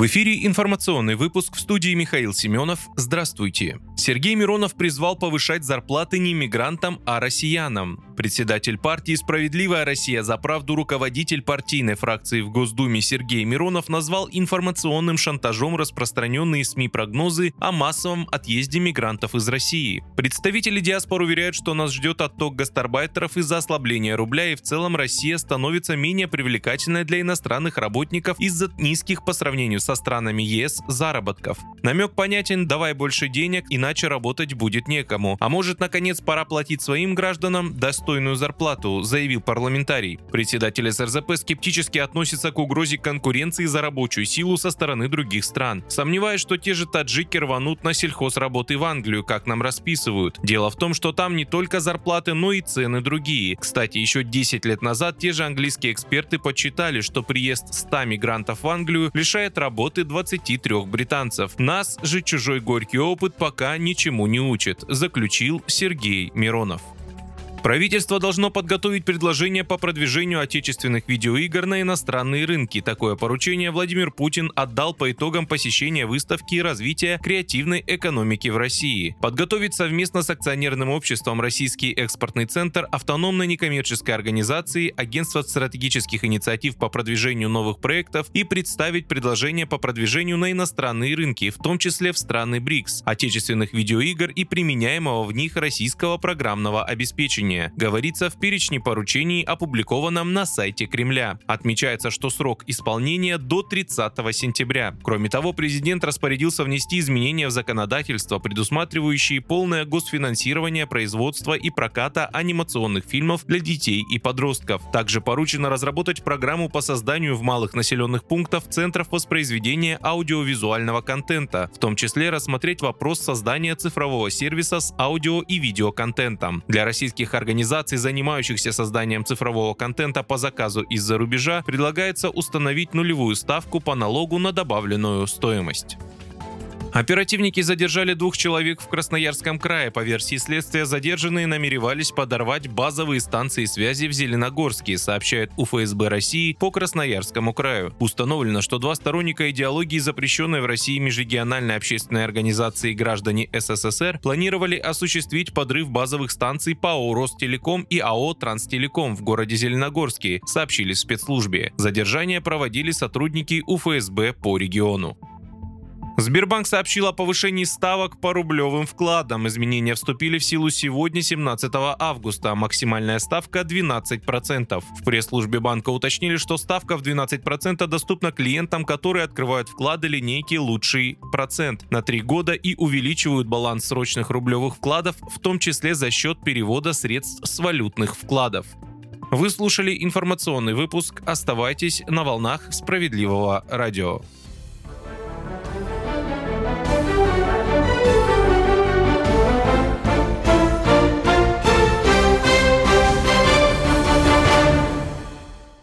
В эфире информационный выпуск в студии Михаил Семенов. Здравствуйте. Сергей Миронов призвал повышать зарплаты не мигрантам, а россиянам. Председатель партии «Справедливая Россия за правду» руководитель партийной фракции в Госдуме Сергей Миронов назвал информационным шантажом распространенные СМИ прогнозы о массовом отъезде мигрантов из России. Представители диаспор уверяют, что нас ждет отток гастарбайтеров из-за ослабления рубля и в целом Россия становится менее привлекательной для иностранных работников из-за низких по сравнению со странами ЕС заработков. Намек понятен «давай больше денег, иначе работать будет некому». А может, наконец, пора платить своим гражданам достойную зарплату, заявил парламентарий. Председатель СРЗП скептически относится к угрозе конкуренции за рабочую силу со стороны других стран, сомневаясь, что те же таджики рванут на сельхозработы в Англию, как нам расписывают. Дело в том, что там не только зарплаты, но и цены другие. Кстати, еще 10 лет назад те же английские эксперты подсчитали, что приезд 100 мигрантов в Англию лишает работы 23 британцев. Нас же чужой горький опыт пока ничему не учит, заключил Сергей Миронов. Правительство должно подготовить предложение по продвижению отечественных видеоигр на иностранные рынки. Такое поручение Владимир Путин отдал по итогам посещения выставки развития креативной экономики в России. Подготовить совместно с акционерным обществом Российский экспортный центр, автономной некоммерческой организации, Агентство стратегических инициатив по продвижению новых проектов и представить предложение по продвижению на иностранные рынки, в том числе в страны БРИКС, отечественных видеоигр и применяемого в них российского программного обеспечения поручения, говорится в перечне поручений, опубликованном на сайте Кремля. Отмечается, что срок исполнения до 30 сентября. Кроме того, президент распорядился внести изменения в законодательство, предусматривающие полное госфинансирование производства и проката анимационных фильмов для детей и подростков. Также поручено разработать программу по созданию в малых населенных пунктах центров воспроизведения аудиовизуального контента, в том числе рассмотреть вопрос создания цифрового сервиса с аудио и видеоконтентом. Для российских организаций, занимающихся созданием цифрового контента по заказу из-за рубежа, предлагается установить нулевую ставку по налогу на добавленную стоимость. Оперативники задержали двух человек в Красноярском крае. По версии следствия, задержанные намеревались подорвать базовые станции связи в Зеленогорске, сообщает УФСБ России по Красноярскому краю. Установлено, что два сторонника идеологии, запрещенной в России межрегиональной общественной организации граждане СССР, планировали осуществить подрыв базовых станций по АО «Ростелеком» и АО «Транстелеком» в городе Зеленогорске, сообщили в спецслужбе. Задержание проводили сотрудники УФСБ по региону. Сбербанк сообщил о повышении ставок по рублевым вкладам. Изменения вступили в силу сегодня, 17 августа. Максимальная ставка 12%. В пресс-службе банка уточнили, что ставка в 12% доступна клиентам, которые открывают вклады линейки «Лучший процент» на три года и увеличивают баланс срочных рублевых вкладов, в том числе за счет перевода средств с валютных вкладов. Вы слушали информационный выпуск. Оставайтесь на волнах справедливого радио.